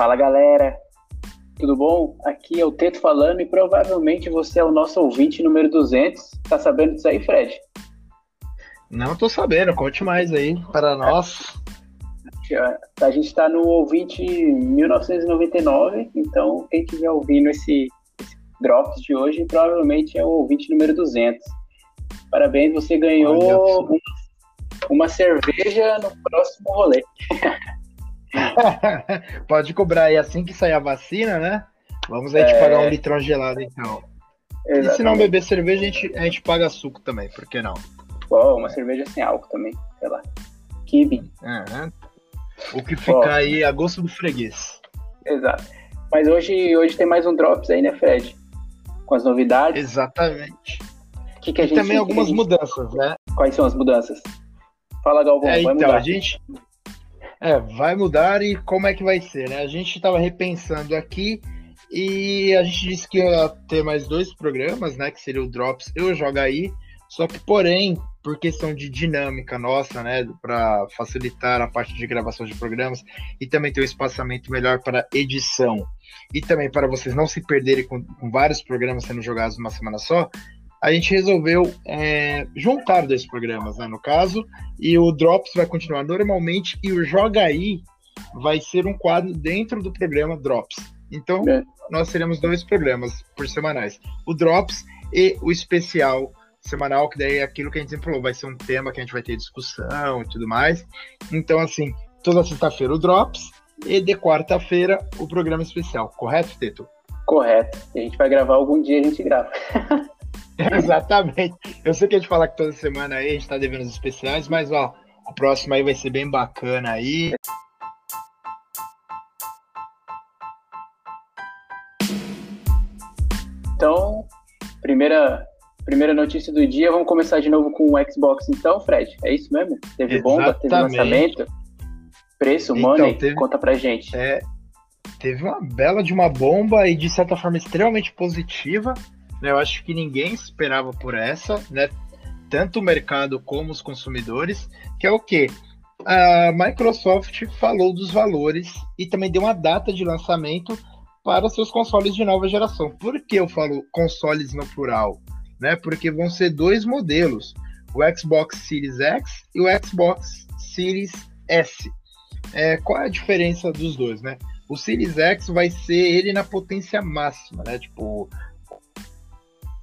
Fala galera, tudo bom? Aqui é o Teto falando e provavelmente você é o nosso ouvinte número 200. Tá sabendo disso aí, Fred? Não tô sabendo, conte mais aí para nós. A gente está no ouvinte 1999, então quem estiver ouvindo esse, esse Drops de hoje provavelmente é o ouvinte número 200. Parabéns, você ganhou uma, uma cerveja no próximo rolê. Pode cobrar aí assim que sair a vacina, né? Vamos aí é... te pagar um litrão gelado, então. Exatamente. E se não beber cerveja, a gente, a gente paga suco também, por que não? Oh, uma cerveja sem álcool também, sei lá. Kibe. É, o que fica aí a gosto do freguês. Exato. Mas hoje, hoje tem mais um Drops aí, né, Fred? Com as novidades. Exatamente. Que que a e gente, também algumas gente... mudanças, né? Quais são as mudanças? Fala, Galvão, é, vai então, mudar. A gente, é, vai mudar e como é que vai ser, né? A gente estava repensando aqui e a gente disse que ia ter mais dois programas, né? Que seria o Drops e o Joga Aí. Só que, porém, por questão de dinâmica nossa, né? Para facilitar a parte de gravação de programas e também ter um espaçamento melhor para edição e também para vocês não se perderem com, com vários programas sendo jogados numa semana só, a gente resolveu é, juntar dois programas, né, no caso, e o Drops vai continuar normalmente e o Joga Aí vai ser um quadro dentro do programa Drops. Então, é. nós teremos dois programas por semanais. O Drops e o especial semanal, que daí é aquilo que a gente sempre falou, vai ser um tema que a gente vai ter discussão e tudo mais. Então, assim, toda sexta-feira o Drops e de quarta-feira o programa especial, correto, Teto? Correto. A gente vai gravar algum dia, a gente grava. Exatamente. Eu sei que a gente fala que toda semana aí a gente tá devendo os especiais, mas ó, o próximo aí vai ser bem bacana aí. Então, primeira, primeira notícia do dia, vamos começar de novo com o Xbox então, Fred? É isso mesmo? Teve Exatamente. bomba, teve lançamento? Preço, então, money? Teve, Conta pra gente. É, teve uma bela de uma bomba e de certa forma extremamente positiva eu acho que ninguém esperava por essa, né? Tanto o mercado como os consumidores, que é o quê? A Microsoft falou dos valores e também deu uma data de lançamento para seus consoles de nova geração. Por que eu falo consoles no plural? Né? Porque vão ser dois modelos, o Xbox Series X e o Xbox Series S. É, qual é a diferença dos dois, né? O Series X vai ser ele na potência máxima, né? Tipo,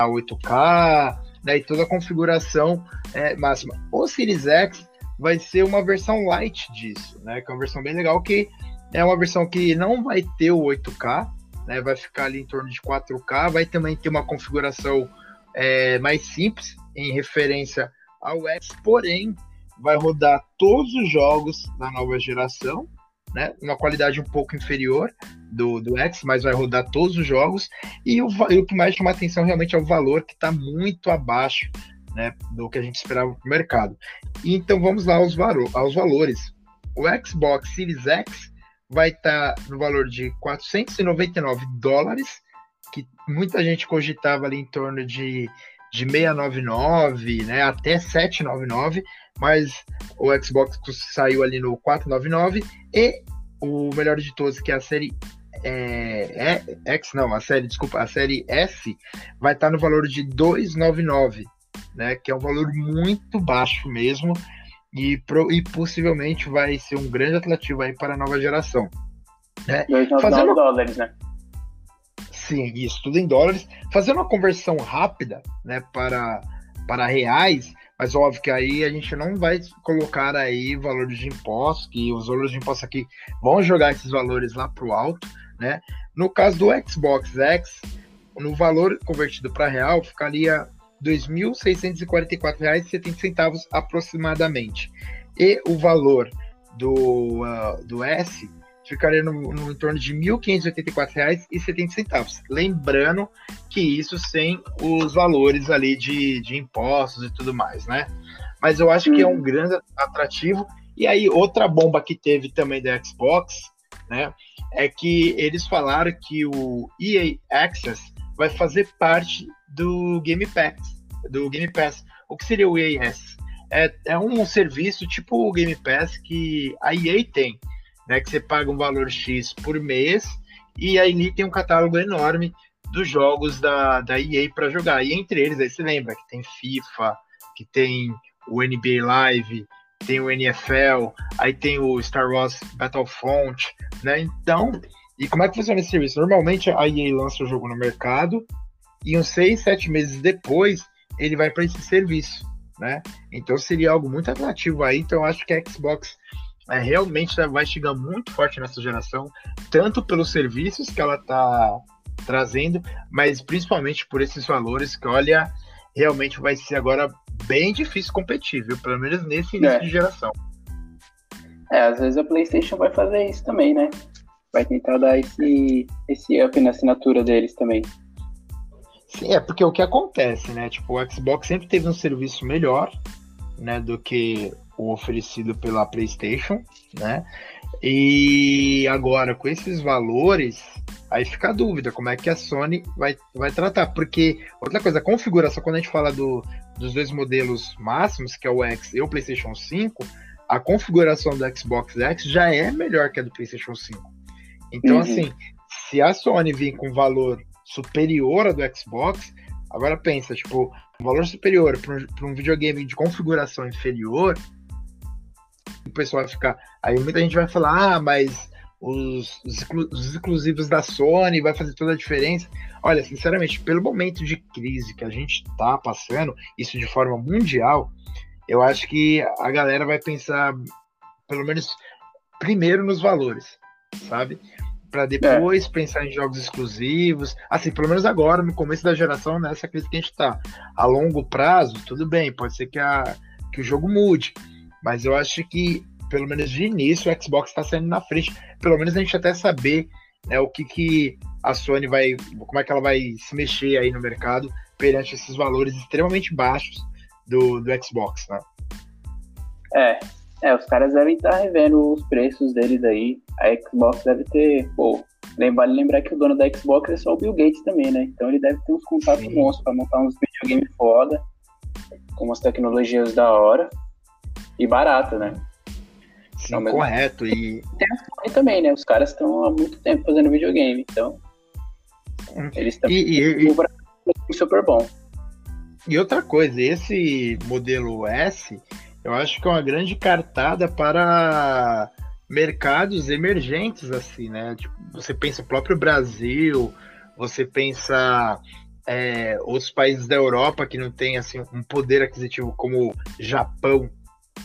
8K, né, e toda a configuração é, máxima. O Series X vai ser uma versão light disso, né, que é uma versão bem legal, que é uma versão que não vai ter o 8K, né, vai ficar ali em torno de 4K, vai também ter uma configuração é, mais simples em referência ao X, porém vai rodar todos os jogos da nova geração, né? Uma qualidade um pouco inferior do, do X, mas vai rodar todos os jogos. E o, e o que mais chama atenção realmente é o valor que está muito abaixo né, do que a gente esperava para o mercado. Então vamos lá aos, aos valores. O Xbox Series X vai estar tá no valor de 499 dólares, que muita gente cogitava ali em torno de, de 699, né, até 799 mas o Xbox saiu ali no 499 e o melhor de todos, que é a série é, é, X, não, a série, desculpa, a série S vai estar no valor de 299, né, que é um valor muito baixo mesmo e, pro, e possivelmente vai ser um grande atrativo aí para a nova geração. Né? 299 Fazendo... dólares, né? Sim, isso, tudo em dólares. Fazendo uma conversão rápida, né, para, para reais, mas óbvio que aí a gente não vai colocar aí valores de impostos, que os valores de impostos aqui vão jogar esses valores lá para o alto, né? No caso do Xbox X, no valor convertido para real, ficaria R$ 2.644,70 aproximadamente. E o valor do, uh, do S ficaria no, no entorno de R$ 1.584,70. Lembrando que isso sem os valores ali de, de impostos e tudo mais, né? Mas eu acho que é um grande atrativo. E aí, outra bomba que teve também da Xbox, né? É que eles falaram que o EA Access vai fazer parte do Game Pass. Do Game Pass. O que seria o EA Access? É, é um serviço tipo o Game Pass que a EA tem né? Que você paga um valor X por mês e aí tem um catálogo enorme dos jogos da, da EA para jogar. E entre eles, aí você lembra que tem FIFA, que tem o NBA Live, tem o NFL, aí tem o Star Wars Battlefront, né? Então, e como é que funciona esse serviço? Normalmente a EA lança o jogo no mercado e uns seis, sete meses depois ele vai para esse serviço, né? Então seria algo muito atrativo aí. Então acho que a Xbox é, realmente vai chegar muito forte nessa geração, tanto pelos serviços que ela está trazendo, mas principalmente por esses valores que, olha, realmente vai ser agora bem difícil competir, viu? Pelo menos nesse início é. de geração. É, às vezes a PlayStation vai fazer isso também, né? Vai tentar dar esse, esse up na assinatura deles também. Sim, é porque o que acontece, né? Tipo, o Xbox sempre teve um serviço melhor, né, do que oferecido pela PlayStation, né? E agora com esses valores, aí fica a dúvida como é que a Sony vai, vai tratar, porque outra coisa, a configuração quando a gente fala do, dos dois modelos máximos, que é o X e o PlayStation 5, a configuração do Xbox X já é melhor que a do PlayStation 5. Então, uhum. assim, se a Sony vir com valor superior a do Xbox, agora pensa, tipo, um valor superior para um, um videogame de configuração inferior, o pessoal vai ficar. Aí muita gente vai falar, ah, mas os, os, os, exclusivos da Sony vai fazer toda a diferença. Olha, sinceramente, pelo momento de crise que a gente está passando, isso de forma mundial, eu acho que a galera vai pensar, pelo menos, primeiro nos valores, sabe? Para depois é. pensar em jogos exclusivos. Assim, pelo menos agora, no começo da geração, nessa crise que a gente está. A longo prazo, tudo bem, pode ser que, a, que o jogo mude. Mas eu acho que, pelo menos de início, o Xbox está saindo na frente. Pelo menos a gente até saber né, o que, que a Sony vai. como é que ela vai se mexer aí no mercado perante esses valores extremamente baixos do, do Xbox, né? É, é, os caras devem estar tá revendo os preços deles aí. A Xbox deve ter, pô, vale lembrar que o dono da Xbox é só o Bill Gates também, né? Então ele deve ter uns contatos monstros para montar uns videogames foda, com umas tecnologias da hora e barata, né? Sim, então, correto. E tem a Sony também, né? Os caras estão há muito tempo fazendo videogame, então eles estão e, e, e... super bom. E outra coisa, esse modelo S, eu acho que é uma grande cartada para mercados emergentes, assim, né? Tipo, você pensa o próprio Brasil, você pensa é, outros países da Europa que não tem assim um poder aquisitivo como Japão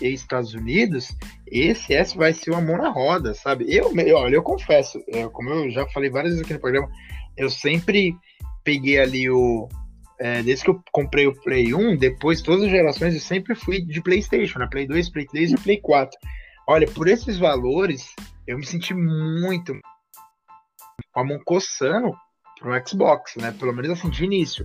e Estados Unidos, esse S vai ser uma mão na roda, sabe? Eu, eu olha, eu confesso, eu, como eu já falei várias vezes aqui no programa, eu sempre peguei ali o, é, desde que eu comprei o Play 1, depois todas as gerações eu sempre fui de PlayStation, né? Play 2, Play 3 e Play 4. Olha, por esses valores, eu me senti muito com a mão coçando pro Xbox, né? Pelo menos assim, de início.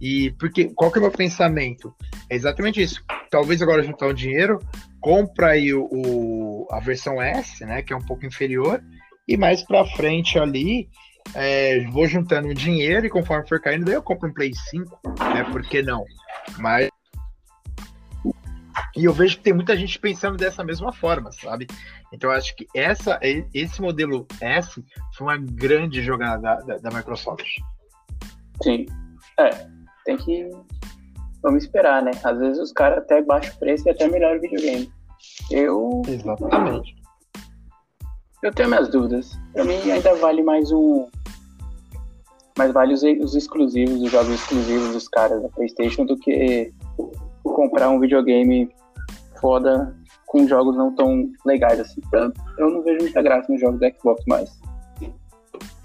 E porque qual que é o meu pensamento? É exatamente isso. Talvez agora juntar o dinheiro, compra aí o, o, a versão S, né? Que é um pouco inferior, e mais para frente ali é, vou juntando dinheiro e conforme for caindo, daí eu compro um Play 5, né? Por que não? Mas. E eu vejo que tem muita gente pensando dessa mesma forma, sabe? Então eu acho que essa, esse modelo S foi uma grande jogada da, da Microsoft. Sim. É, tem que. Vamos esperar, né? Às vezes os caras até baixam o preço e até melhor o videogame. Eu. Exatamente. Eu tenho minhas dúvidas. Pra mim ainda vale mais um. Mais vale os, os exclusivos, os jogos exclusivos dos caras da Playstation do que comprar um videogame foda com jogos não tão legais assim. Eu não vejo muita graça nos jogos da Xbox mais.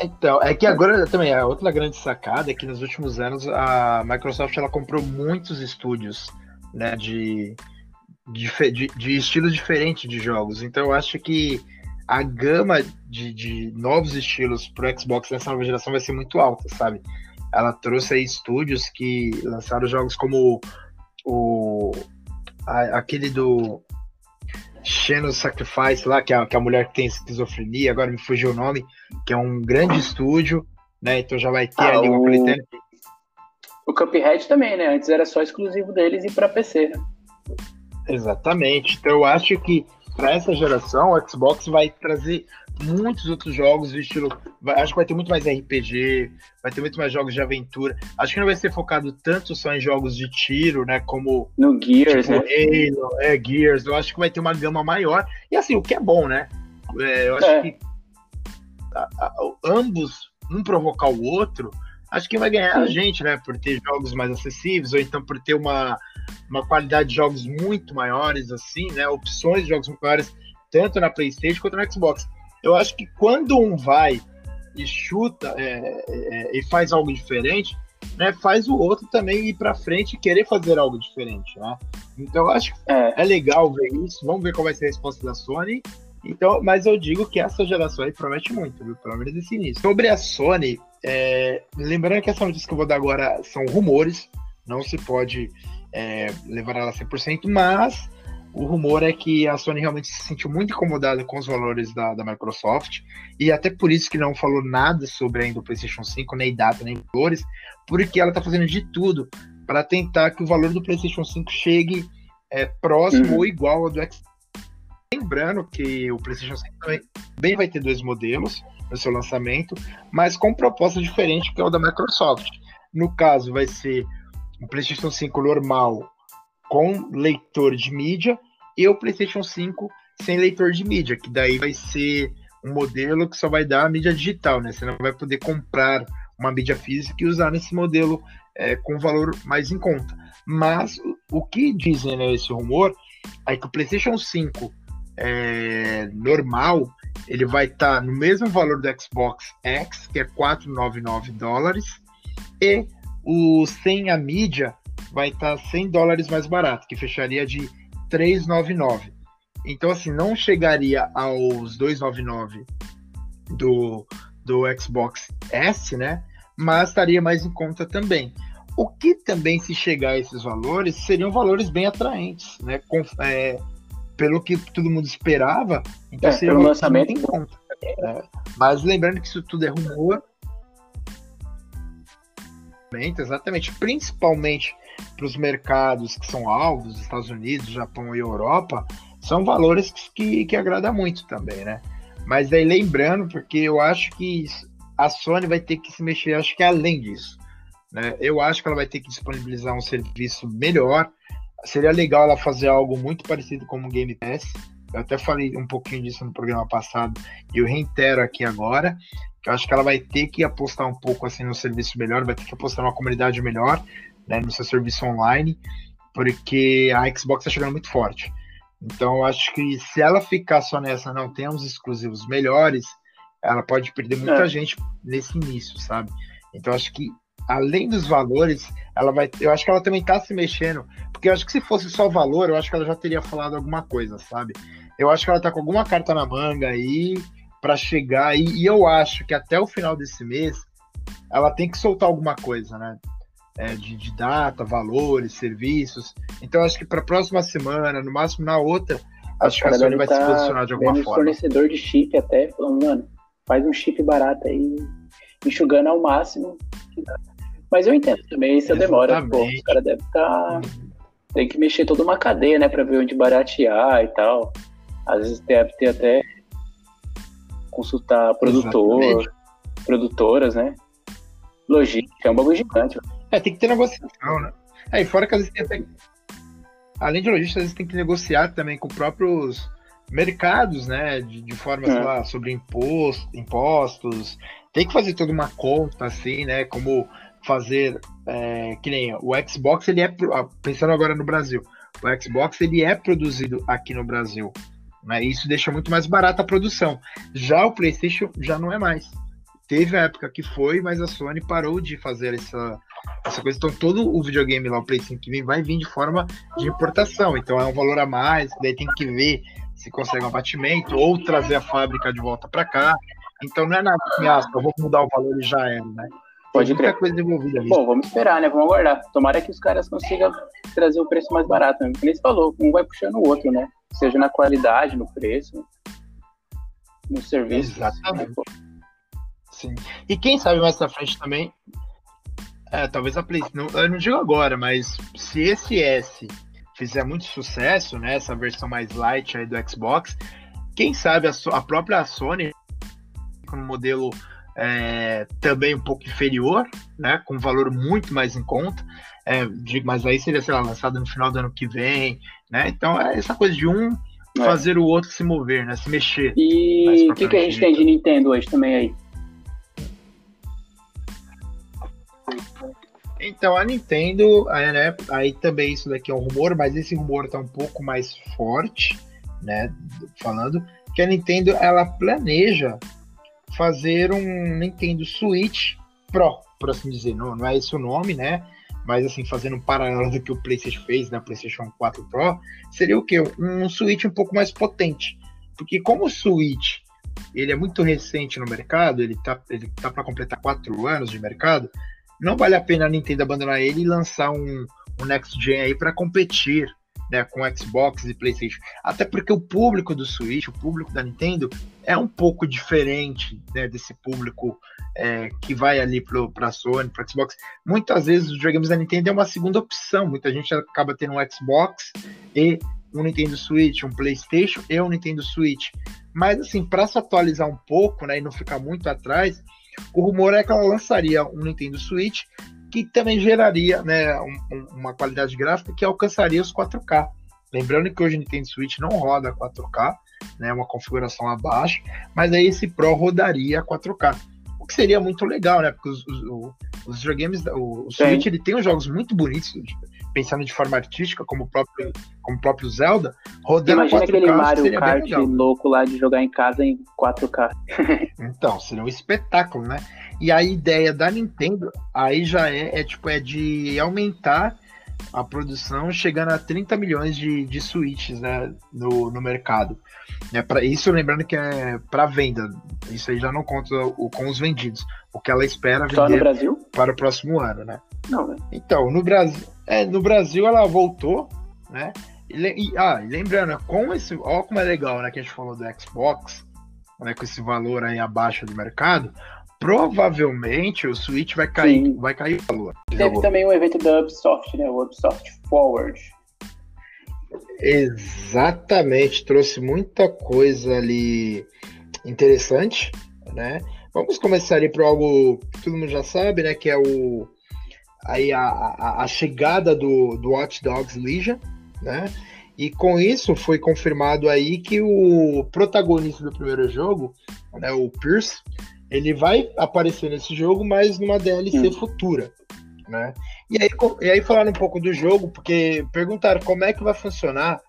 Então, é que agora também a outra grande sacada é que nos últimos anos a Microsoft ela comprou muitos estúdios né, de, de, de, de estilos diferentes de jogos. Então eu acho que a gama de, de novos estilos pro Xbox nessa nova geração vai ser muito alta, sabe? Ela trouxe aí estúdios que lançaram jogos como o a, aquele do Shadow Sacrifice lá, que é, que é a mulher que tem esquizofrenia, agora me fugiu o nome, que é um grande estúdio, né? Então já vai ter ah, ali uma coletânea. O Cuphead também, né? Antes era só exclusivo deles e para PC. Exatamente. Então eu acho que para essa geração, o Xbox vai trazer muitos outros jogos do estilo. Vai, acho que vai ter muito mais RPG, vai ter muito mais jogos de aventura. Acho que não vai ser focado tanto só em jogos de tiro, né? Como. No Gears, tipo, né? Halo, é, Gears. Eu acho que vai ter uma gama maior. E assim, o que é bom, né? É, eu acho é. que a, a, ambos, um provocar o outro, acho que vai ganhar a gente, né? Por ter jogos mais acessíveis, ou então por ter uma, uma qualidade de jogos muito maiores, assim, né? Opções de jogos muito maiores, tanto na PlayStation quanto no Xbox. Eu acho que quando um vai e chuta é, é, e faz algo diferente, né, faz o outro também ir para frente e querer fazer algo diferente, né? Então eu acho que é. é. legal ver isso. Vamos ver qual vai ser a resposta da Sony. Então, mas eu digo que essa geração aí promete muito, viu? Pelo menos esse início. Sobre a Sony, é, lembrando que essa notícia que eu vou dar agora são rumores, não se pode é, levar ela 100%, mas o rumor é que a Sony realmente se sentiu muito incomodada com os valores da, da Microsoft, e até por isso que não falou nada sobre ainda o PlayStation 5, nem data, nem valores, porque ela está fazendo de tudo para tentar que o valor do PlayStation 5 chegue é, próximo uhum. ou igual ao do Xbox. Lembrando que o PlayStation 5 também vai ter dois modelos no seu lançamento, mas com proposta diferente que é o da Microsoft. No caso, vai ser o PlayStation 5 normal com leitor de mídia e o PlayStation 5 sem leitor de mídia, que daí vai ser um modelo que só vai dar a mídia digital, né? Você não vai poder comprar uma mídia física e usar nesse modelo é, com valor mais em conta. Mas o que dizem né, esse rumor é que o PlayStation 5 é, normal ele vai estar tá no mesmo valor do Xbox X, que é 499 dólares, e o sem a mídia vai estar tá 100 dólares mais barato, que fecharia de 399. Então, assim, não chegaria aos 299 do, do Xbox S, né? Mas estaria mais em conta também. O que também, se chegar a esses valores, seriam valores bem atraentes, né? Com, é, pelo que todo mundo esperava, então é, seria um lançamento em conta. É, mas lembrando que isso tudo é rumor. Exatamente, principalmente para os mercados que são alvos, Estados Unidos, Japão e Europa, são valores que, que agrada muito também, né? Mas aí lembrando, porque eu acho que a Sony vai ter que se mexer, acho que além disso. Né? Eu acho que ela vai ter que disponibilizar um serviço melhor. Seria legal ela fazer algo muito parecido com o Game Pass. Eu até falei um pouquinho disso no programa passado e eu reitero aqui agora que eu acho que ela vai ter que apostar um pouco assim no serviço melhor, vai ter que apostar numa comunidade melhor, né, no seu serviço online, porque a Xbox está chegando muito forte. Então, eu acho que se ela ficar só nessa, não temos exclusivos melhores, ela pode perder muita é. gente nesse início, sabe? Então, acho que além dos valores, ela vai. Eu acho que ela também está se mexendo, porque eu acho que se fosse só valor, eu acho que ela já teria falado alguma coisa, sabe? Eu acho que ela está com alguma carta na manga aí para chegar, e, e eu acho que até o final desse mês ela tem que soltar alguma coisa, né? é, de, de, data, valores, serviços. Então acho que para a próxima semana, no máximo na outra, acho que a Sony vai tá se posicionar de alguma forma. fornecedor de chip até, falando, mano, faz um chip barato aí, enxugando ao máximo. Mas eu entendo também, isso demora, pô. Os caras devem estar. Tá... Tem que mexer toda uma cadeia, né, para ver onde baratear e tal. Às vezes deve ter até consultar produtor, Exatamente. produtoras, né? Logística, é um bagulho gigante. É, tem que ter negociação, né? Aí, é, fora que às vezes tem até... Além de logística, às vezes tem que negociar também com próprios mercados, né? De, de forma, é. sei lá, sobre imposto, impostos. Tem que fazer toda uma conta, assim, né? Como fazer. É, que nem o Xbox, ele é. Pensando agora no Brasil, o Xbox ele é produzido aqui no Brasil. Né? Isso deixa muito mais barata a produção. Já o PlayStation já não é mais. Teve a época que foi, mas a Sony parou de fazer essa, essa coisa. Então, todo o videogame lá, o Play 5 que vem, vai vir de forma de importação. Então, é um valor a mais, daí tem que ver se consegue um abatimento ou trazer a fábrica de volta para cá. Então, não é nada que, ah, eu vou mudar o valor e já era, né? Pode ter coisa envolvida ali. Bom, vamos esperar, né? Vamos aguardar. Tomara que os caras consigam trazer o preço mais barato. Né? Como você falou, um vai puxando o outro, né? Seja na qualidade, no preço, no serviço. Exatamente. Sim. E quem sabe mais pra frente também é, talvez a Play. Não, eu não digo agora, mas se esse S fizer muito sucesso, né, essa versão mais light aí do Xbox, quem sabe a, a própria Sony com um modelo é, também um pouco inferior, né, com um valor muito mais em conta, é, mas aí seria, sei lá, lançado no final do ano que vem, né, então é essa coisa de um é. fazer o outro se mover, né, se mexer. E o que, que a gente tem de Nintendo hoje também aí? Então, a Nintendo, aí, né, aí também isso daqui é um rumor, mas esse rumor tá um pouco mais forte, né, falando que a Nintendo, ela planeja fazer um Nintendo Switch Pro, por assim dizer, não, não é esse o nome, né, mas assim, fazendo um paralelo do que o PlayStation fez, né, PlayStation 4 Pro, seria o quê? Um Switch um pouco mais potente, porque como o Switch, ele é muito recente no mercado, ele tá, ele tá para completar quatro anos de mercado, não vale a pena a Nintendo abandonar ele e lançar um, um Next Gen aí para competir né, com Xbox e PlayStation. Até porque o público do Switch, o público da Nintendo, é um pouco diferente né, desse público é, que vai ali para a Sony, para Xbox. Muitas vezes os videogames da Nintendo é uma segunda opção. Muita gente acaba tendo um Xbox e um Nintendo Switch, um PlayStation e um Nintendo Switch. Mas assim, para se atualizar um pouco né, e não ficar muito atrás, o rumor é que ela lançaria um Nintendo Switch que também geraria né, um, uma qualidade gráfica que alcançaria os 4K. Lembrando que hoje o Nintendo Switch não roda 4K, né, uma configuração abaixo, mas aí esse Pro rodaria 4K. O que seria muito legal, né? Porque os, os, os videogames, o, o Switch ele tem uns jogos muito bonitos, pensando de forma artística, como o próprio, como o próprio Zelda, rodando Imagina 4K, aquele Mario Kart louco lá de jogar em casa em 4K. então, seria um espetáculo, né? E a ideia da Nintendo aí já é, é tipo, é de aumentar a produção chegando a 30 milhões de, de Switches né, no, no mercado. É para isso, lembrando que é para venda. Isso aí já não conta o, com os vendidos. O que ela espera vender Só no Brasil? para o próximo ano, né? Não, né? Então, no Brasil, é, no Brasil ela voltou, né? E, e, ah, lembrando, com esse, ó como é legal, né, que a gente falou do Xbox, né, com esse valor aí abaixo do mercado, provavelmente o Switch vai cair, Sim. vai cair o valor. Teve também um evento da Ubisoft, né, o Ubisoft Forward. Exatamente, trouxe muita coisa ali interessante, né? Vamos começar ali por algo que todo mundo já sabe, né? Que é o aí a, a, a chegada do, do Watch Dogs Legion, né? E com isso foi confirmado aí que o protagonista do primeiro jogo, né, o Pierce, ele vai aparecer nesse jogo, mas numa DLC futura, né? E aí, e aí falaram um pouco do jogo, porque perguntaram como é que vai funcionar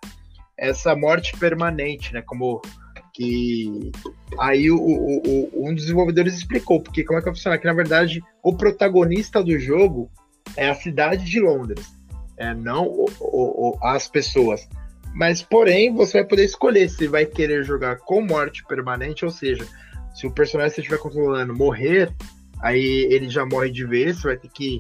essa morte permanente, né? Como que aí o, o, o, um dos desenvolvedores explicou porque como é que vai funcionar que na verdade o protagonista do jogo é a cidade de Londres, é não o, o, as pessoas. Mas, porém, você vai poder escolher se vai querer jogar com morte permanente, ou seja, se o personagem que você estiver controlando morrer, aí ele já morre de vez, você vai ter que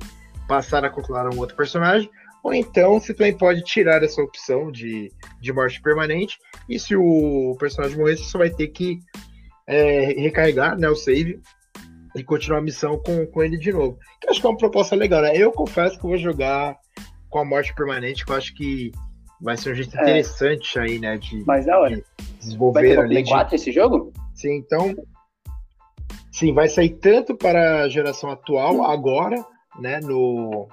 passar a controlar um outro personagem. Ou então você também pode tirar essa opção de, de morte permanente. E se o personagem morrer, você só vai ter que é, recarregar né, o save e continuar a missão com, com ele de novo. Que acho que é uma proposta legal, né? Eu confesso que eu vou jogar com a morte permanente, que eu acho que vai ser um jeito é. interessante aí, né? De, Mas da hora. De desenvolver vai ter ali. Play 4 de... esse jogo? Sim, então. Sim, vai sair tanto para a geração atual, agora, né? No,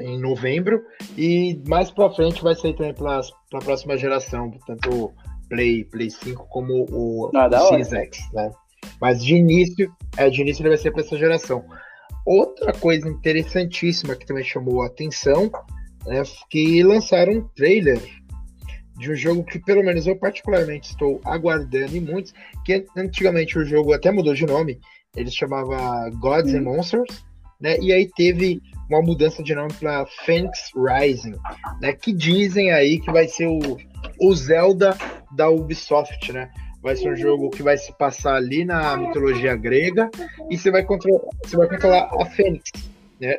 em novembro, e mais para frente vai sair também para a próxima geração, tanto Play, Play 5 como o, ah, o Series X, né? Mas de início, é, de início ele vai ser para essa geração. Outra coisa interessantíssima que também chamou a atenção é que lançaram um trailer de um jogo que pelo menos eu particularmente estou aguardando e muitos, que antigamente o jogo até mudou de nome, ele chamava Gods and Monsters, né? E aí teve uma mudança de nome para Phoenix Rising, né? Que dizem aí que vai ser o, o Zelda da Ubisoft, né? vai ser um jogo que vai se passar ali na mitologia grega e você vai controlar, você vai controlar a Fênix, né?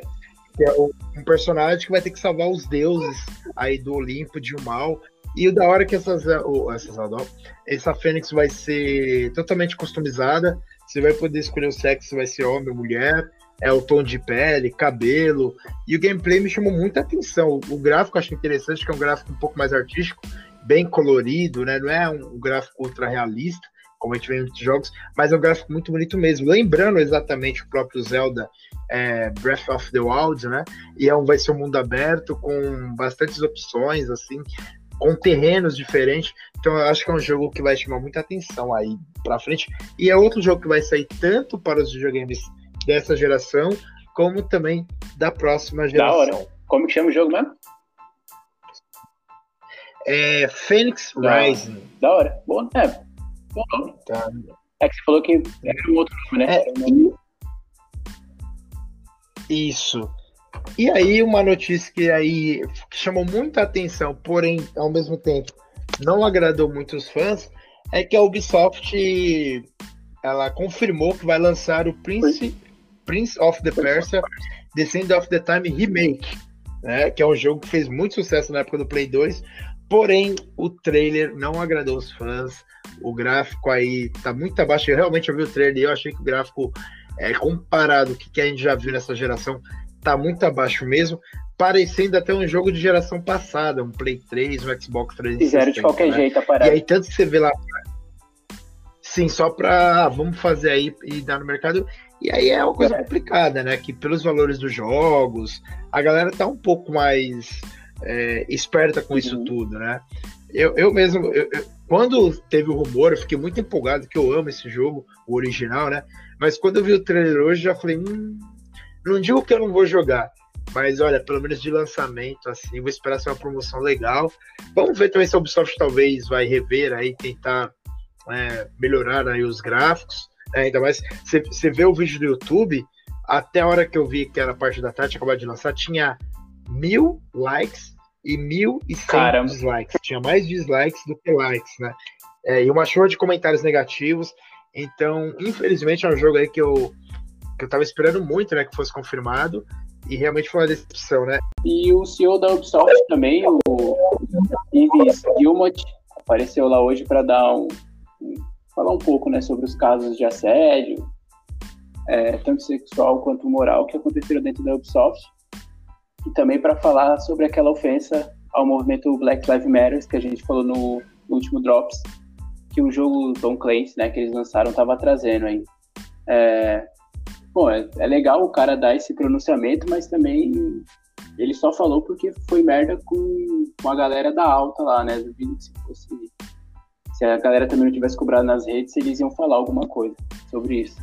Que é um personagem que vai ter que salvar os deuses aí do Olimpo de um mal. E o da hora é que essas, essas essa Fênix vai ser totalmente customizada. Você vai poder escolher o sexo, se vai ser homem ou mulher. é o tom de pele, cabelo, e o gameplay me chamou muita atenção. O, gráfico eu acho interessante, que é um gráfico um pouco mais artístico, bem colorido, né? Não é um, um gráfico ultra realista, como a gente vê em muitos jogos, mas é um gráfico muito bonito mesmo. Lembrando exatamente o próprio Zelda é, Breath of the Wild, né? E é um, vai ser um mundo aberto com bastantes opções, assim, com terrenos diferentes. Então eu acho que é um jogo que vai chamar muita atenção aí pra frente. E é outro jogo que vai sair tanto para os videogames dessa geração, como também da próxima geração. Da hora. Como que chama o jogo mesmo? É Phoenix Rising. Da hora. Bom, é. Bom nome. Tá. É que você falou que era um outro nome, né? É, Isso. E aí, uma notícia que aí chamou muita atenção, porém, ao mesmo tempo, não agradou muitos fãs, é que a Ubisoft ela confirmou que vai lançar o Prince, Prince of the Persia Descend of the Time Remake, né, que é um jogo que fez muito sucesso na época do Play 2, porém o trailer não agradou os fãs, o gráfico aí tá muito abaixo, eu realmente vi o trailer e eu achei que o gráfico, é, comparado com o que a gente já viu nessa geração, tá muito abaixo mesmo, parecendo até um jogo de geração passada, um Play 3, um Xbox 360. Fizeram de qualquer né? jeito a parada. E aí tanto que você vê lá Sim, só para vamos fazer aí e dar no mercado. E aí é uma coisa é. complicada, né? Que pelos valores dos jogos, a galera tá um pouco mais é, esperta com uhum. isso tudo, né? Eu, eu mesmo, eu, eu, quando teve o rumor, eu fiquei muito empolgado, que eu amo esse jogo, o original, né? Mas quando eu vi o trailer hoje, já falei, hum, não digo que eu não vou jogar, mas olha, pelo menos de lançamento, assim, vou esperar ser uma promoção legal. Vamos ver também se a Ubisoft talvez vai rever aí, tentar é, melhorar aí os gráficos. É, ainda mais, você vê o vídeo do YouTube, até a hora que eu vi que era a parte da tarde, acabou de lançar, tinha mil likes e mil e cem dislikes. Tinha mais dislikes do que likes, né? É, e uma chuva de comentários negativos. Então, infelizmente, é um jogo aí que eu, que eu tava esperando muito, né, que fosse confirmado. E realmente foi uma decepção, né? E o CEO da Ubisoft também, o Yves Gilmot, apareceu lá hoje para dar um, falar um pouco né, sobre os casos de assédio, é, tanto sexual quanto moral, que aconteceram dentro da Ubisoft. E também para falar sobre aquela ofensa ao movimento Black Lives Matter, que a gente falou no, no último Drops, que o jogo Tom Clancy, né, que eles lançaram, estava trazendo aí. É, bom, é, é, legal o cara dar esse pronunciamento, mas também ele só falou porque foi merda com, com a galera da alta lá, né? Se fosse se a galera também não tivesse cobrado nas redes, eles iam falar alguma coisa sobre isso.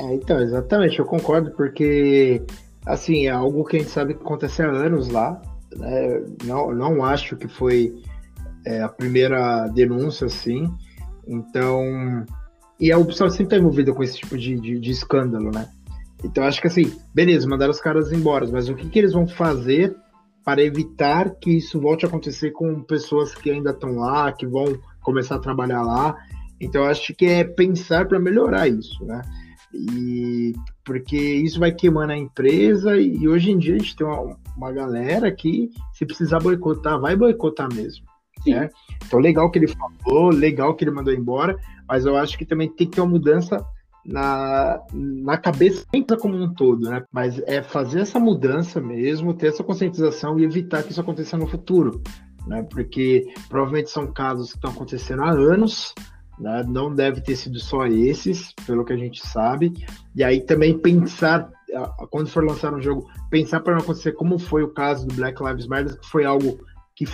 É, então, exatamente, eu concordo, porque assim, é algo que a gente sabe que acontece há anos lá. Né? Não, não acho que foi é, a primeira denúncia, assim. Então. E a Ubisoft sempre está envolvida com esse tipo de, de, de, escândalo, né? Então acho que assim, beleza, mandaram os caras embora, mas o que, que eles vão fazer para evitar que isso volte a acontecer com pessoas que ainda estão lá, que vão começar a trabalhar lá. Então, acho que é pensar para melhorar isso, né? E porque isso vai queimando a empresa e hoje em dia a gente tem uma, uma galera que, se precisar boicotar, vai boicotar mesmo. Né? Então, legal que ele falou, legal que ele mandou embora, mas eu acho que também tem que ter uma mudança na, na cabeça como um todo, né? Mas é fazer essa mudança mesmo, ter essa conscientização e evitar que isso aconteça no futuro, né? Porque provavelmente são casos que estão acontecendo há anos, né? Não deve ter sido só esses, pelo que a gente sabe. E aí também pensar, quando for lançar um jogo, pensar para não acontecer como foi o caso do Black Lives Matter, que foi algo que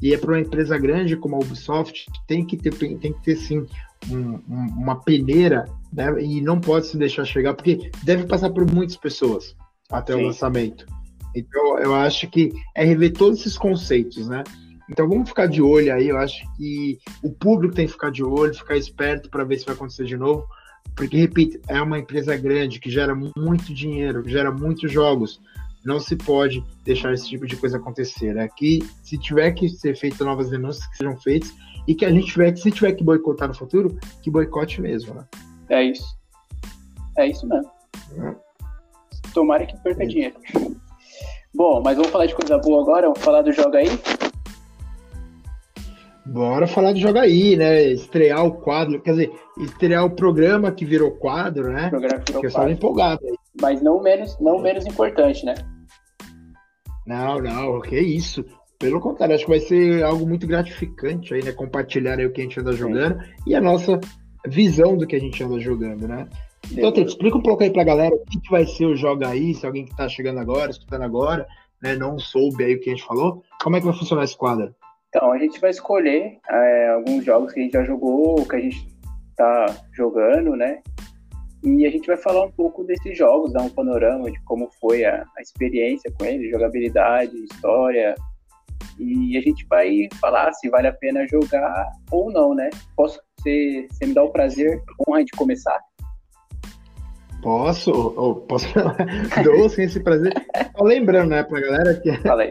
e é para uma empresa grande como a Ubisoft, tem que ter, tem que ter sim um, uma peneira né, e não pode se deixar chegar, porque deve passar por muitas pessoas até Sim. o lançamento. Então, eu acho que é rever todos esses conceitos, né? Então, vamos ficar de olho aí. Eu acho que o público tem que ficar de olho, ficar esperto para ver se vai acontecer de novo. Porque, repito, é uma empresa grande que gera muito dinheiro, que gera muitos jogos. Não se pode deixar esse tipo de coisa acontecer. Né? Que se tiver que ser feitas novas denúncias, que sejam feitas e que a gente tiver que, se tiver que boicotar no futuro, que boicote mesmo, né? É isso. É isso mesmo. É. Tomara que perca é. dinheiro. Bom, mas vamos falar de coisa boa agora? Vamos falar do jogo aí? Bora falar de Joga aí, né? Estrear o quadro, quer dizer, estrear o programa que virou quadro, né? O programa que virou que quadro. empolgado aí. Mas não menos, não menos importante, né? Não, não, que isso. Pelo contrário, acho que vai ser algo muito gratificante aí, né? Compartilhar aí o que a gente anda jogando Sim. e a nossa visão do que a gente anda jogando, né? Então, Tete, explica um pouco aí pra galera o que, que vai ser o Joga Aí, se alguém que tá chegando agora, escutando agora, né, não soube aí o que a gente falou, como é que vai funcionar esse quadro? Então, a gente vai escolher é, alguns jogos que a gente já jogou, que a gente tá jogando, né? E a gente vai falar um pouco desses jogos, dar um panorama de como foi a, a experiência com eles, jogabilidade, história. E a gente vai falar se vale a pena jogar ou não, né? Posso, você, você me dá o prazer, honra de começar? Posso, oh, posso dou sim esse prazer. Só lembrando, né, pra galera que. Falei.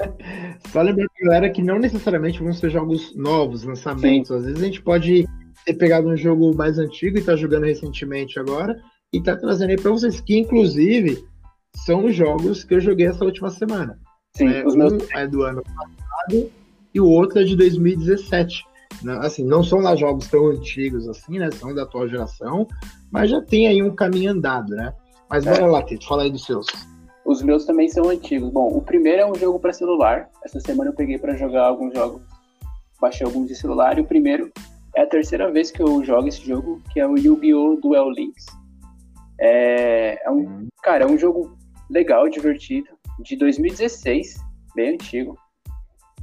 Só lembrando pra galera que não necessariamente vão ser jogos novos, lançamentos. Sim. Às vezes a gente pode ter pegado um jogo mais antigo e tá jogando recentemente agora e tá trazendo aí pra vocês, que inclusive são os jogos que eu joguei essa última semana. Sim, é, os meus... Um é do ano passado e o outro é de 2017. Assim, não são lá jogos tão antigos assim, né? São da atual geração, mas já tem aí um caminho andado, né? Mas é. bora lá, Tito, fala aí dos seus. Os meus também são antigos. Bom, o primeiro é um jogo para celular. Essa semana eu peguei para jogar alguns jogos, baixei alguns de celular. E o primeiro é a terceira vez que eu jogo esse jogo, que é o Yu-Gi-Oh! Duel Links. É, é um, uhum. cara, é um jogo legal, divertido, de 2016, bem antigo.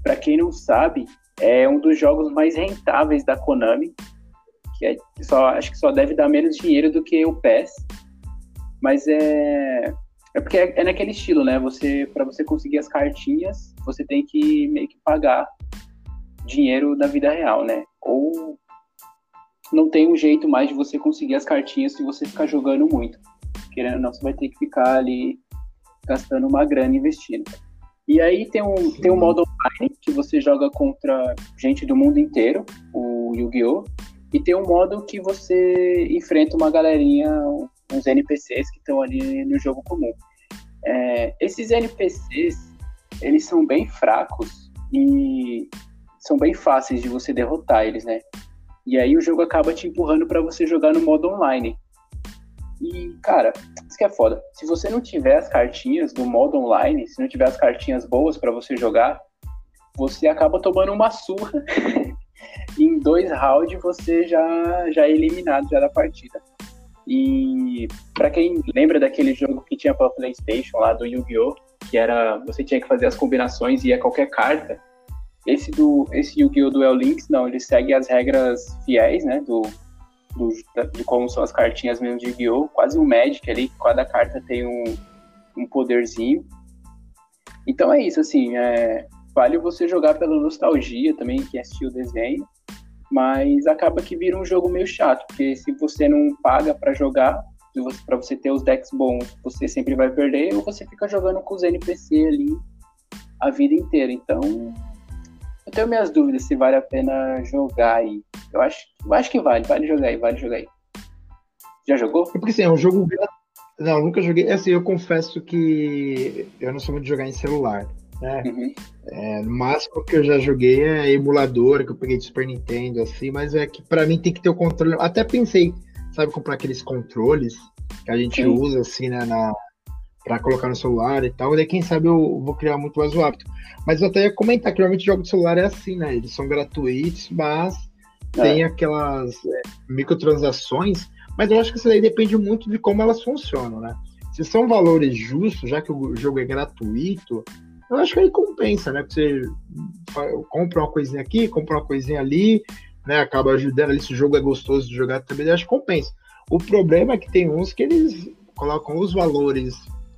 Para quem não sabe, é um dos jogos mais rentáveis da Konami, que é, só, acho que só deve dar menos dinheiro do que o PES. Mas é. É porque é, é naquele estilo, né? Você, para você conseguir as cartinhas, você tem que meio que pagar dinheiro da vida real, né? Ou não tem um jeito mais de você conseguir as cartinhas se você ficar jogando muito. Querendo ou não, você vai ter que ficar ali gastando uma grana investindo. E aí tem um, tem um modo online que você joga contra gente do mundo inteiro, o Yu-Gi-Oh! E tem um modo que você enfrenta uma galerinha, uns NPCs que estão ali no jogo comum. É, esses NPCs, eles são bem fracos e são bem fáceis de você derrotar eles, né? E aí o jogo acaba te empurrando para você jogar no modo online. E, cara, isso que é foda. Se você não tiver as cartinhas do modo online, se não tiver as cartinhas boas para você jogar, você acaba tomando uma surra. em dois rounds você já, já é eliminado já da partida. E para quem lembra daquele jogo que tinha para PlayStation lá do Yu-Gi-Oh, que era você tinha que fazer as combinações e ia qualquer carta. Esse do esse Yu-Gi-Oh Duel Links não, ele segue as regras fiéis, né, do do, de como são as cartinhas mesmo de Yu-Gi-Oh! Quase um Magic ali, cada carta tem um, um poderzinho. Então é isso, assim, é, vale você jogar pela nostalgia também, que assistiu o desenho, mas acaba que vira um jogo meio chato, porque se você não paga para jogar, para você ter os decks bons, você sempre vai perder, ou você fica jogando com os NPC ali a vida inteira. Então, eu tenho minhas dúvidas se vale a pena jogar aí. Eu acho, eu acho que vale, vale jogar aí, vale jogar aí. Já jogou? É porque assim, é um jogo. Não, nunca joguei. Assim, eu confesso que eu não sou muito de jogar em celular. Né? Uhum. É, máximo que eu já joguei é emulador, que eu peguei de Super Nintendo, assim, mas é que para mim tem que ter o controle. Até pensei, sabe, comprar aqueles controles que a gente Sim. usa, assim, né, na, para colocar no celular e tal. E daí, quem sabe, eu vou criar muito mais o hábito. Mas eu até ia comentar que normalmente jogo de celular é assim, né? Eles são gratuitos, mas é. tem aquelas é, microtransações. Mas eu acho que isso daí depende muito de como elas funcionam, né? Se são valores justos, já que o jogo é gratuito, eu acho que aí compensa, né? Você compra uma coisinha aqui, compra uma coisinha ali, né? Acaba ajudando ali se o jogo é gostoso de jogar também, eu acho que compensa. O problema é que tem uns que eles colocam os valores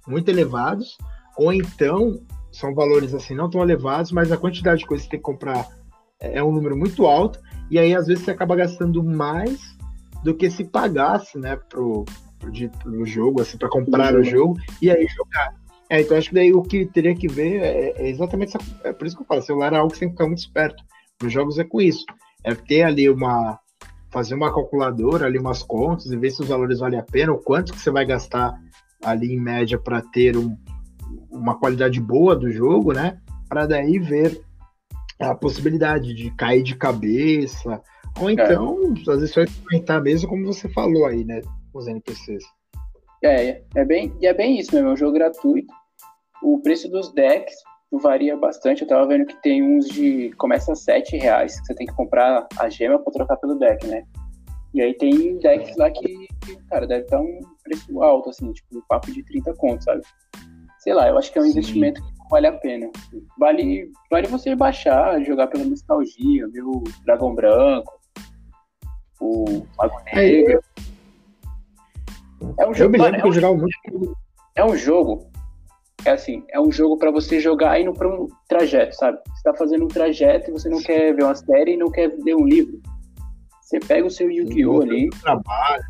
muito elevados, ou então são valores assim não tão elevados, mas a quantidade de coisas que você tem que comprar é um número muito alto, e aí às vezes você acaba gastando mais do que se pagasse, né, pro, pro, pro jogo, assim, para comprar o jogo e aí jogar. É, então acho que daí o que teria que ver é, é exatamente essa, é por isso que eu falo, celular é algo que você tem que ficar muito esperto. Nos jogos é com isso. É ter ali uma fazer uma calculadora, ali umas contas e ver se os valores valem a pena, o quanto que você vai gastar ali em média para ter um, uma qualidade boa do jogo, né? Para daí ver a possibilidade de cair de cabeça, ou então, é. às vezes, vai experimentar mesmo, como você falou aí, né? Os NPCs. É, é bem, e é bem isso mesmo, é um jogo gratuito. O preço dos decks varia bastante. Eu tava vendo que tem uns de. começa a 7 reais, que você tem que comprar a gema pra trocar pelo deck, né? E aí tem decks lá que, cara, deve estar um preço alto, assim, tipo, um papo de 30 contos, sabe? Sei lá, eu acho que é um Sim. investimento que vale a pena. Vale, vale você baixar, jogar pela nostalgia, ver o Dragão Branco, o Mago é, Negro. É um jogo, eu me lembro que eu jogava muito. É um jogo é assim, é um jogo para você jogar indo para um trajeto, sabe? Você tá fazendo um trajeto e você não quer ver uma série e não quer ler um livro. Você pega o seu Yu-Gi-Oh! ali. Trabalho.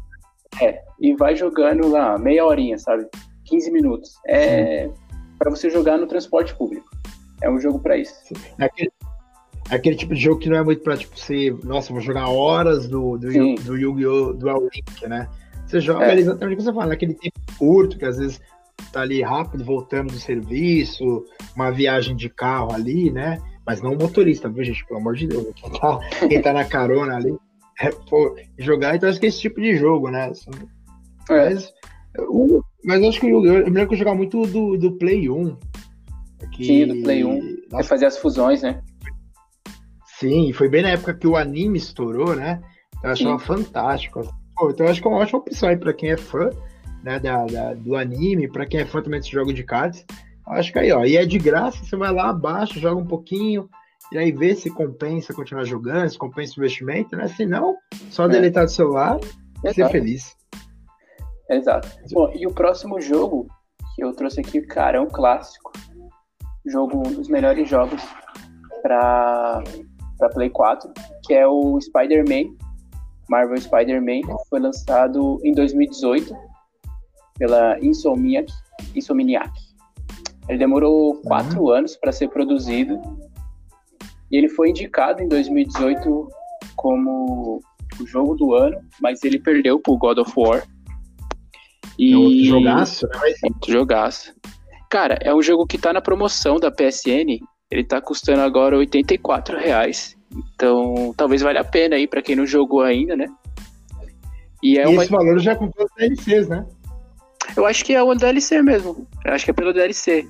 É, e vai jogando lá, meia horinha, sabe? 15 minutos. É para você jogar no transporte público. É um jogo para isso. É aquele, é aquele, tipo de jogo que não é muito pra, tipo, você, nossa, vou jogar horas do, do, do Yu-Gi-Oh! Dual Link, né? Você joga é. exatamente o que você fala, naquele tempo curto, que às vezes tá ali rápido, voltando do serviço, uma viagem de carro ali, né? Mas não motorista, viu, gente? Pelo amor de Deus. Quem tá, quem tá na carona ali. É, pô, jogar, então acho que é esse tipo de jogo, né? Mas, mas acho que eu, eu lembro que eu jogava muito do, do Play 1. Que, Sim, do Play 1. Nossa, é fazer as fusões, né? Sim, foi bem na época que o anime estourou, né? Eu achava Sim. fantástico. Pô, então eu acho que é uma ótima opção aí pra quem é fã né, da, da, do anime, para quem é fã também desse jogo de cards. Acho que aí, ó, e é de graça, você vai lá abaixo, joga um pouquinho, e aí vê se compensa continuar jogando, se compensa o investimento, né? Se não, só é. deletar do celular e ser feliz. Exato. Bom, e o próximo jogo que eu trouxe aqui, cara, é um clássico. Jogo, um dos melhores jogos para Play 4, que é o Spider-Man, Marvel Spider-Man. Foi lançado em 2018 pela Insomniac. Insomniac. Ele demorou quatro uhum. anos para ser produzido e ele foi indicado em 2018 como o jogo do ano, mas ele perdeu pro God of War. E... É outro jogaço, né? Outro jogaço. Cara, é um jogo que tá na promoção da PSN. Ele tá custando agora 84 reais. Então, talvez valha a pena aí para quem não jogou ainda, né? E, é e uma... esse valor já comprou as DLCs, né? Eu acho que é o DLC mesmo. Eu acho que é pelo DLC.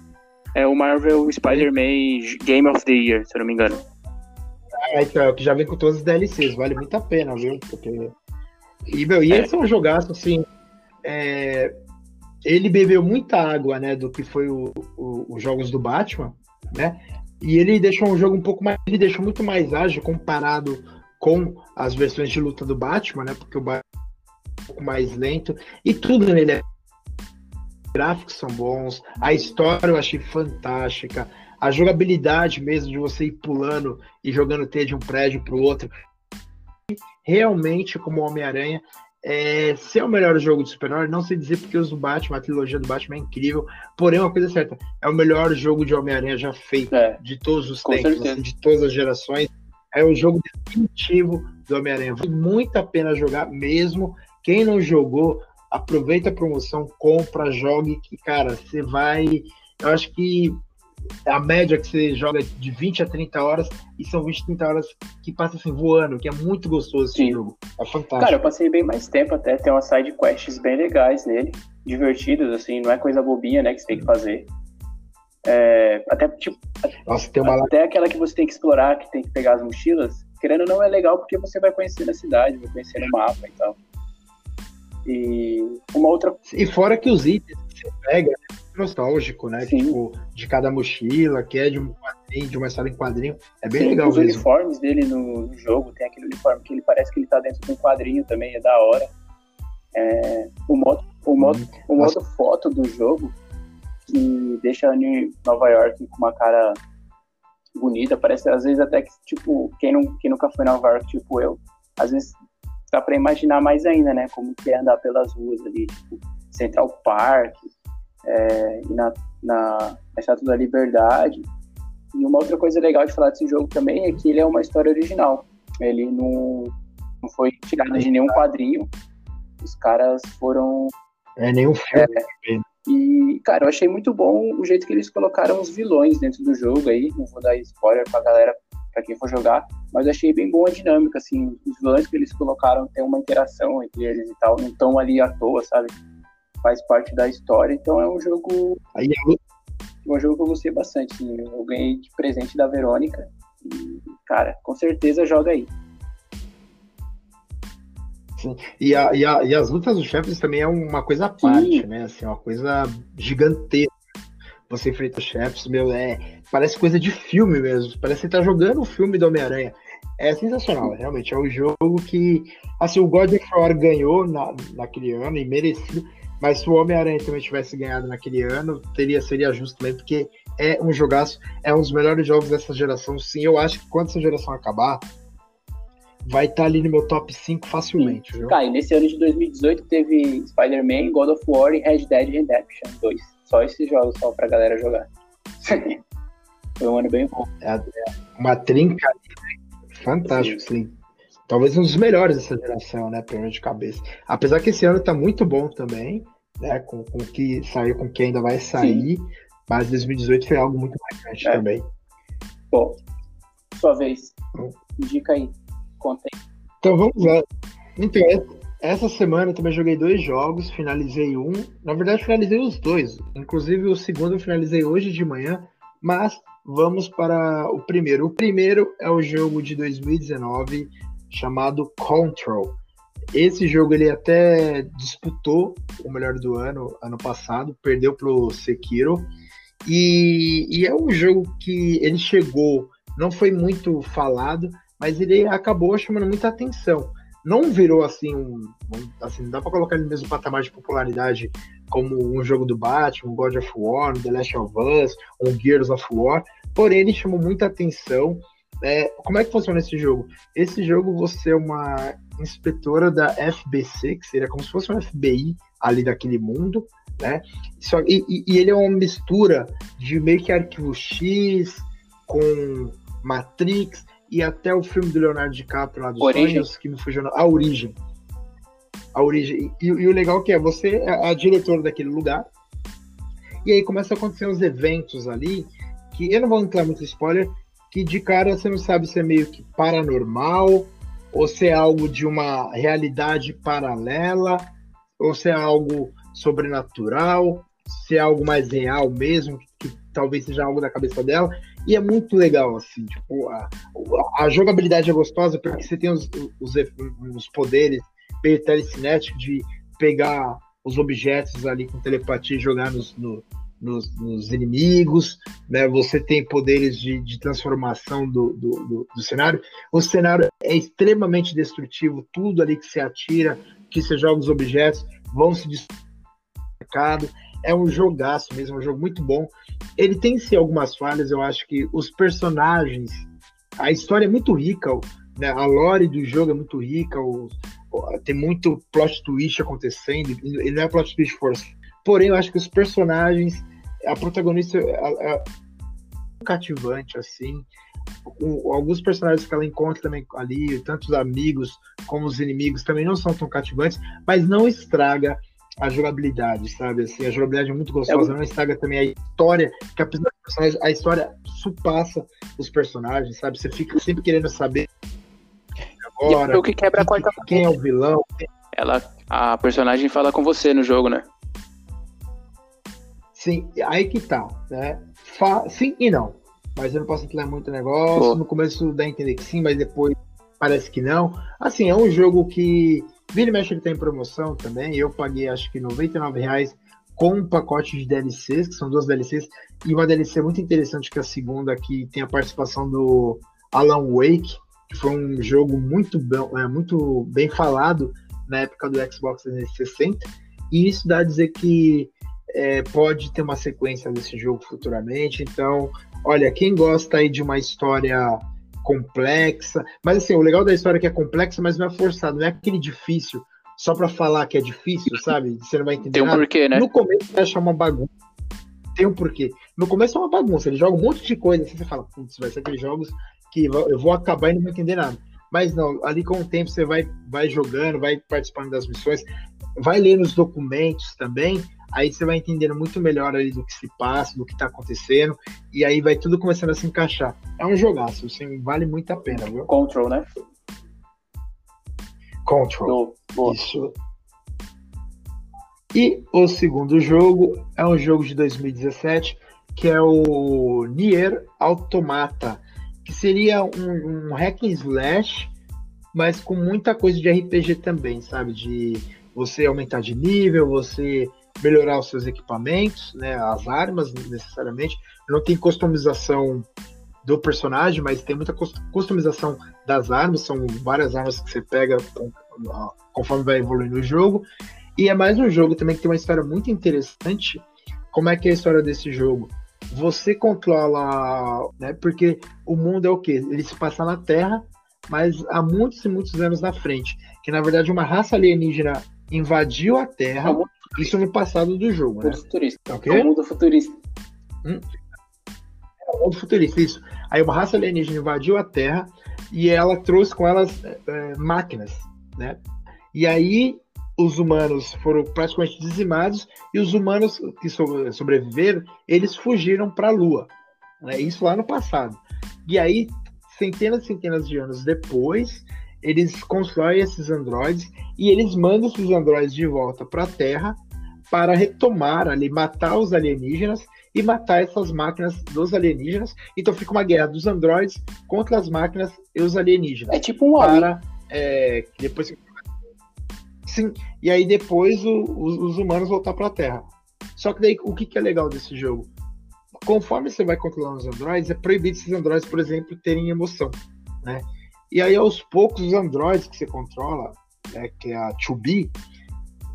É o Marvel Spider-Man Game of the Year, se eu não me engano. Ah, então, que já vem com todos os DLCs, vale muito a pena, viu? Porque... E, meu, e é. esse é um jogaço, assim. É... Ele bebeu muita água, né, do que foi o, o, os jogos do Batman, né? E ele deixou um jogo um pouco mais. Ele deixou muito mais ágil comparado com as versões de luta do Batman, né? Porque o Batman é um pouco mais lento. E tudo nele é gráficos são bons, a história eu achei fantástica, a jogabilidade mesmo de você ir pulando e jogando T de um prédio para o outro. Realmente, como Homem-Aranha, é, se é o melhor jogo de super-herói, não sei dizer porque os do Batman, a trilogia do Batman é incrível, porém, uma coisa certa, é o melhor jogo de Homem-Aranha já feito, é, de todos os tempos, assim, de todas as gerações. É o jogo definitivo do Homem-Aranha. Vale muito a pena jogar mesmo. Quem não jogou, aproveita a promoção, compra, jogue, que, cara, você vai. Eu acho que a média que você joga de 20 a 30 horas, e são 20 a 30 horas que passa assim voando, que é muito gostoso esse Sim. jogo. É fantástico. Cara, eu passei bem mais tempo até, tem umas side quests bem legais nele, divertidas, assim, não é coisa bobinha, né, que você tem que fazer. É, até, tipo, Nossa, tem uma... até aquela que você tem que explorar, que tem que pegar as mochilas, querendo ou não é legal porque você vai conhecer a cidade, vai conhecer o mapa e tal. E uma outra. E fora que os itens que você pega é nostálgico, né? Tipo, de cada mochila, que é de um quadrinho, de uma história em quadrinho. É bem Sim, legal os mesmo. Os uniformes dele no, no, jogo, tem aquele uniforme que ele parece que ele tá dentro de um quadrinho também, é da hora. É, o modo, o modo, hum, o modo foto do jogo, que deixa Nova York com uma cara bonita, parece às vezes até que, tipo, quem, não, quem nunca foi Nova York, tipo eu, às vezes dá para imaginar mais ainda, né? Como que é andar pelas ruas ali, tipo, Central Park, é, e na, na, na Estátua da Liberdade. E uma outra coisa legal de falar desse jogo também é que ele é uma história original. Ele não, não foi tirado de nenhum quadrinho. Os caras foram. É nenhum filme. É, e, cara, eu achei muito bom o jeito que eles colocaram os vilões dentro do jogo aí. Não vou dar spoiler pra galera para quem for jogar, mas achei bem boa a dinâmica, assim, os vilões que eles colocaram tem uma interação entre eles e tal, não estão ali à toa, sabe? Faz parte da história, então é um jogo. Aí é um jogo que eu gostei bastante. Assim, eu ganhei de presente da Verônica. E, cara, com certeza joga aí. Sim. E, a, e, a, e as lutas dos chefes também é uma coisa à parte, Sim. né? Assim, uma coisa gigantesca. Você enfrenta os chefes, meu, é, parece coisa de filme mesmo. Parece que você tá jogando o filme do Homem-Aranha. É sensacional, realmente. É um jogo que. Assim, o God of War ganhou na, naquele ano e merecido. Mas se o Homem-Aranha também tivesse ganhado naquele ano, teria, seria justo também, porque é um jogaço, é um dos melhores jogos dessa geração. Sim, eu acho que quando essa geração acabar, vai estar tá ali no meu top 5 facilmente. Viu? Cara, e nesse ano de 2018 teve Spider-Man, God of War e Red Dead Redemption 2. Só esses jogos só pra galera jogar. Foi um ano bem bom. É, uma trinca fantástico, sim. sim. Talvez um dos melhores dessa geração, né? Pelo de cabeça. Apesar que esse ano tá muito bom também, né? Com, com o que saiu, com o que ainda vai sair. Sim. Mas 2018 foi algo muito marcante é. também. Bom, sua vez. Indica aí. Conta aí. Então vamos lá. Então, essa semana eu também joguei dois jogos, finalizei um. Na verdade, finalizei os dois. Inclusive, o segundo eu finalizei hoje de manhã. Mas vamos para o primeiro. O primeiro é o jogo de 2019 chamado Control. Esse jogo ele até disputou o melhor do ano ano passado, perdeu para o Sekiro. E, e, é um jogo que ele chegou, não foi muito falado, mas ele acabou chamando muita atenção. Não virou assim, um, assim não dá para colocar ele no mesmo patamar de popularidade como um jogo do Batman, um God of War, um The Last of Us, um Gears of War, porém ele chamou muita atenção. É, como é que funciona esse jogo? Esse jogo você é uma inspetora da FBC, que seria como se fosse um FBI ali daquele mundo, né? Só, e, e, ele é uma mistura de meio que arquivo X com Matrix e até o filme do Leonardo DiCaprio lá dos origem. sonhos, que me fugiu. A origem. A origem. E, e, o legal que é, você é a diretora daquele lugar. E aí começa a acontecer uns eventos ali, que eu não vou entrar muito spoiler, que de cara você não sabe se é meio que paranormal, ou se é algo de uma realidade paralela, ou se é algo sobrenatural, se é algo mais real mesmo, que, que talvez seja algo da cabeça dela. E é muito legal, assim, tipo, a, a jogabilidade é gostosa porque você tem os, os, os poderes meio telecinético de pegar os objetos ali com telepatia e jogar nos, no, nos, nos, inimigos, né? Você tem poderes de, de transformação do, do, do, do, cenário. O cenário é extremamente destrutivo, tudo ali que você atira, que você joga os objetos, vão se destruir é um jogaço mesmo, é um jogo muito bom. Ele tem sim algumas falhas, eu acho que os personagens, a história é muito rica, né? a lore do jogo é muito rica, o, tem muito plot twist acontecendo, ele não é plot twist força. Porém, eu acho que os personagens, a protagonista é, é cativante, assim. O, alguns personagens que ela encontra também ali, tanto os amigos como os inimigos, também não são tão cativantes, mas não estraga a jogabilidade, sabe? Assim, a jogabilidade é muito gostosa, é, não estraga também a história, que apesar dos personagens, a história supassa os personagens, sabe? Você fica sempre querendo saber agora. E o que quebra a quarta Quem é o vilão? Ela, a personagem fala com você no jogo, né? Sim, aí que tá, né? Fa sim e não. Mas eu não posso entrar muito negócio. Pô. No começo dá a entender que sim, mas depois parece que não. Assim, é um jogo que Vira e mexe ele tem promoção também. Eu paguei acho que R$ reais com um pacote de DLCs, que são duas DLCs, e uma DLC muito interessante, que é a segunda, que tem a participação do Alan Wake, que foi um jogo muito, bem, é, muito bem falado na época do Xbox 360, e isso dá a dizer que é, pode ter uma sequência desse jogo futuramente. Então, olha, quem gosta aí de uma história complexa. Mas assim, o legal da história é que é complexa, mas não é forçado, não é aquele difícil só para falar que é difícil, sabe? Você não vai entender. Tem um nada. porquê, né? No começo você acha uma bagunça. Tem um porquê. No começo é uma bagunça, ele joga um monte de coisa, assim você fala, putz, vai ser aqueles jogos que eu vou acabar e não vou entender nada. Mas não, ali com o tempo você vai, vai jogando, vai participando das missões, vai lendo os documentos também, aí você vai entendendo muito melhor ali do que se passa, do que tá acontecendo, e aí vai tudo começando a se encaixar. É um jogaço, assim, vale muito a pena, viu? Control, né? Control. Isso. E o segundo jogo é um jogo de 2017 que é o Nier Automata, que seria um, um hack and slash, mas com muita coisa de RPG também, sabe? De você aumentar de nível, você melhorar os seus equipamentos, né? As armas, necessariamente. Não tem customização do personagem, mas tem muita customização das armas. São várias armas que você pega conforme vai evoluindo o jogo. E é mais um jogo também que tem uma história muito interessante. Como é que é a história desse jogo? Você controla, né? Porque o mundo é o quê? Ele se passa na Terra, mas há muitos e muitos anos na frente. Que na verdade uma raça alienígena invadiu a Terra. Isso no passado do jogo, né? Futurista. É okay? É o mundo futurista. Hum? É o mundo futurista, isso. Aí uma raça alienígena invadiu a Terra e ela trouxe com elas é, máquinas, né? E aí os humanos foram praticamente dizimados e os humanos que sobreviveram, eles fugiram para a Lua. Né? Isso lá no passado. E aí, centenas e centenas de anos depois, eles constroem esses androides e eles mandam esses androides de volta para a Terra para retomar ali, matar os alienígenas e matar essas máquinas dos alienígenas. Então fica uma guerra dos androides contra as máquinas e os alienígenas. É tipo um para é, depois Sim, e aí depois o, os, os, humanos voltar para a Terra. Só que daí o que, que é legal desse jogo? Conforme você vai controlando os androides, é proibido esses androides, por exemplo, terem emoção, né? E aí aos poucos os androides que você controla, né, que é a 2B,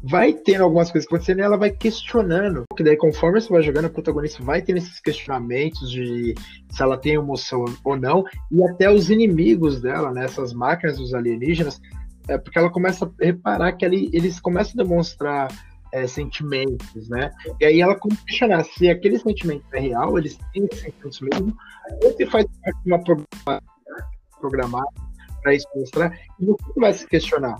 vai tendo algumas coisas acontecendo e ela vai questionando. Que daí, conforme você vai jogando, a protagonista vai tendo esses questionamentos de se ela tem emoção ou não, e até os inimigos dela, né, essas máquinas, os alienígenas, é porque ela começa a reparar que ali, eles começam a demonstrar é, sentimentos, né? E aí ela começa a questionar se aquele sentimento é real, eles têm esses sentimentos mesmo, ou se faz uma programada para isso mostrar, e você vai se questionar.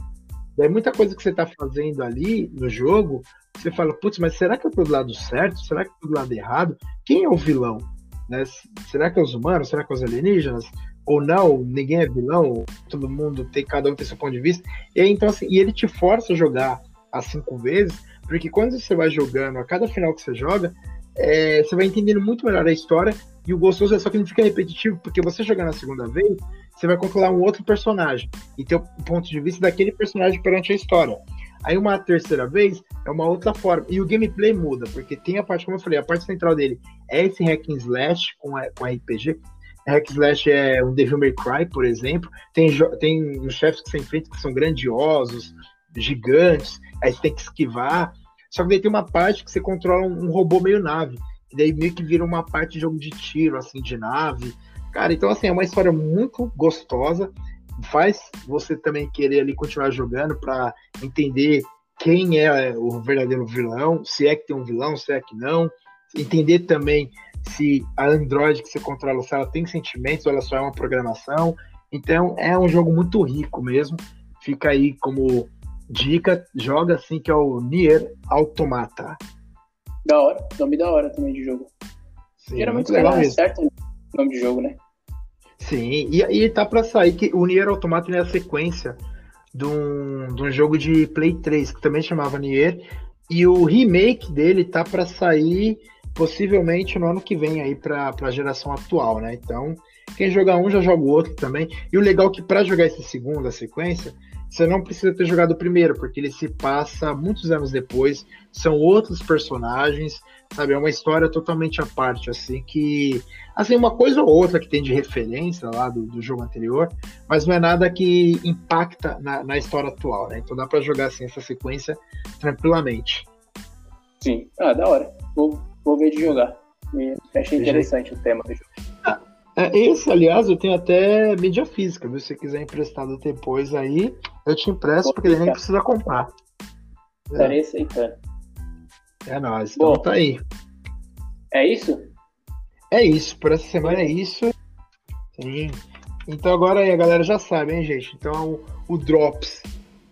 Daí muita coisa que você está fazendo ali no jogo, você fala, putz, mas será que eu tô do lado certo? Será que eu tô do lado errado? Quem é o vilão? Né? Será que é os humanos? Será que é os alienígenas? ou não, ninguém é vilão, todo mundo tem, cada um tem seu ponto de vista. E aí, então, assim, e ele te força a jogar as cinco vezes, porque quando você vai jogando, a cada final que você joga, é, você vai entendendo muito melhor a história, e o gostoso é só que não fica repetitivo, porque você jogando a segunda vez, você vai controlar um outro personagem, e ter o ponto de vista daquele personagem perante a história. Aí uma terceira vez é uma outra forma. E o gameplay muda, porque tem a parte, como eu falei, a parte central dele é esse hack and slash com, com RPG, Hack Slash é um Devil May Cry, por exemplo. Tem, tem os chefes que você enfrenta que são grandiosos, gigantes, aí você tem que esquivar. Só que daí tem uma parte que você controla um, um robô meio nave. E daí meio que vira uma parte de jogo de tiro, assim, de nave. Cara, então assim, é uma história muito gostosa. Faz você também querer ali continuar jogando para entender quem é o verdadeiro vilão, se é que tem um vilão, se é que não. Entender também se a Android que você controla, se ela tem sentimentos ou ela só é uma programação. Então é um jogo muito rico mesmo. Fica aí como dica, joga assim que é o Nier Automata. Da hora, nome da hora também de jogo. Sim, Geralmente legal mesmo. certo o nome de jogo, né? Sim, e aí tá para sair que o Nier Automata é a sequência de um, de um jogo de Play 3 que também chamava Nier e o remake dele tá para sair possivelmente no ano que vem aí para a geração atual, né? Então, quem jogar um já joga o outro também. E o legal é que para jogar esse segundo, a sequência, você não precisa ter jogado o primeiro, porque ele se passa muitos anos depois, são outros personagens, sabe? É uma história totalmente à parte, assim, que. Assim, uma coisa ou outra que tem de referência lá do, do jogo anterior, mas não é nada que impacta na, na história atual, né? Então dá para jogar assim essa sequência tranquilamente. Sim, ah, da hora. Vou, vou ver de jogar. E achei interessante o tema do jogo. É, esse, aliás, eu tenho até mídia física, viu? Se você quiser emprestado depois aí, eu te empresto, porque nem precisa comprar. Estarei é. aceitando. É nóis, então Bom, tá aí. É isso? É isso, por essa semana é isso. Sim. Então agora aí a galera já sabe, hein, gente? Então o Drops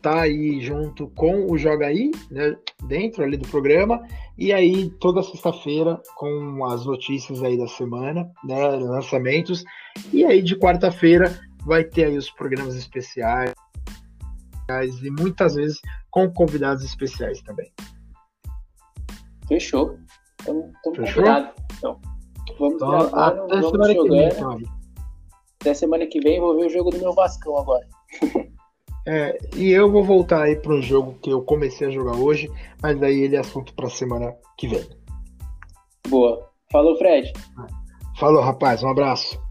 tá aí junto com o Joga aí, né, dentro ali do programa, e aí toda sexta-feira com as notícias aí da semana, né, lançamentos, e aí de quarta-feira vai ter aí os programas especiais e muitas vezes com convidados especiais também. Fechou. Estamos combinados. Então, vamos então, até vamos semana que vem, então. Até semana que vem vou ver o jogo do meu Vascão agora. É, e eu vou voltar aí para um jogo que eu comecei a jogar hoje, mas daí ele é assunto para semana que vem. Boa. Falou, Fred. Falou, rapaz. Um abraço.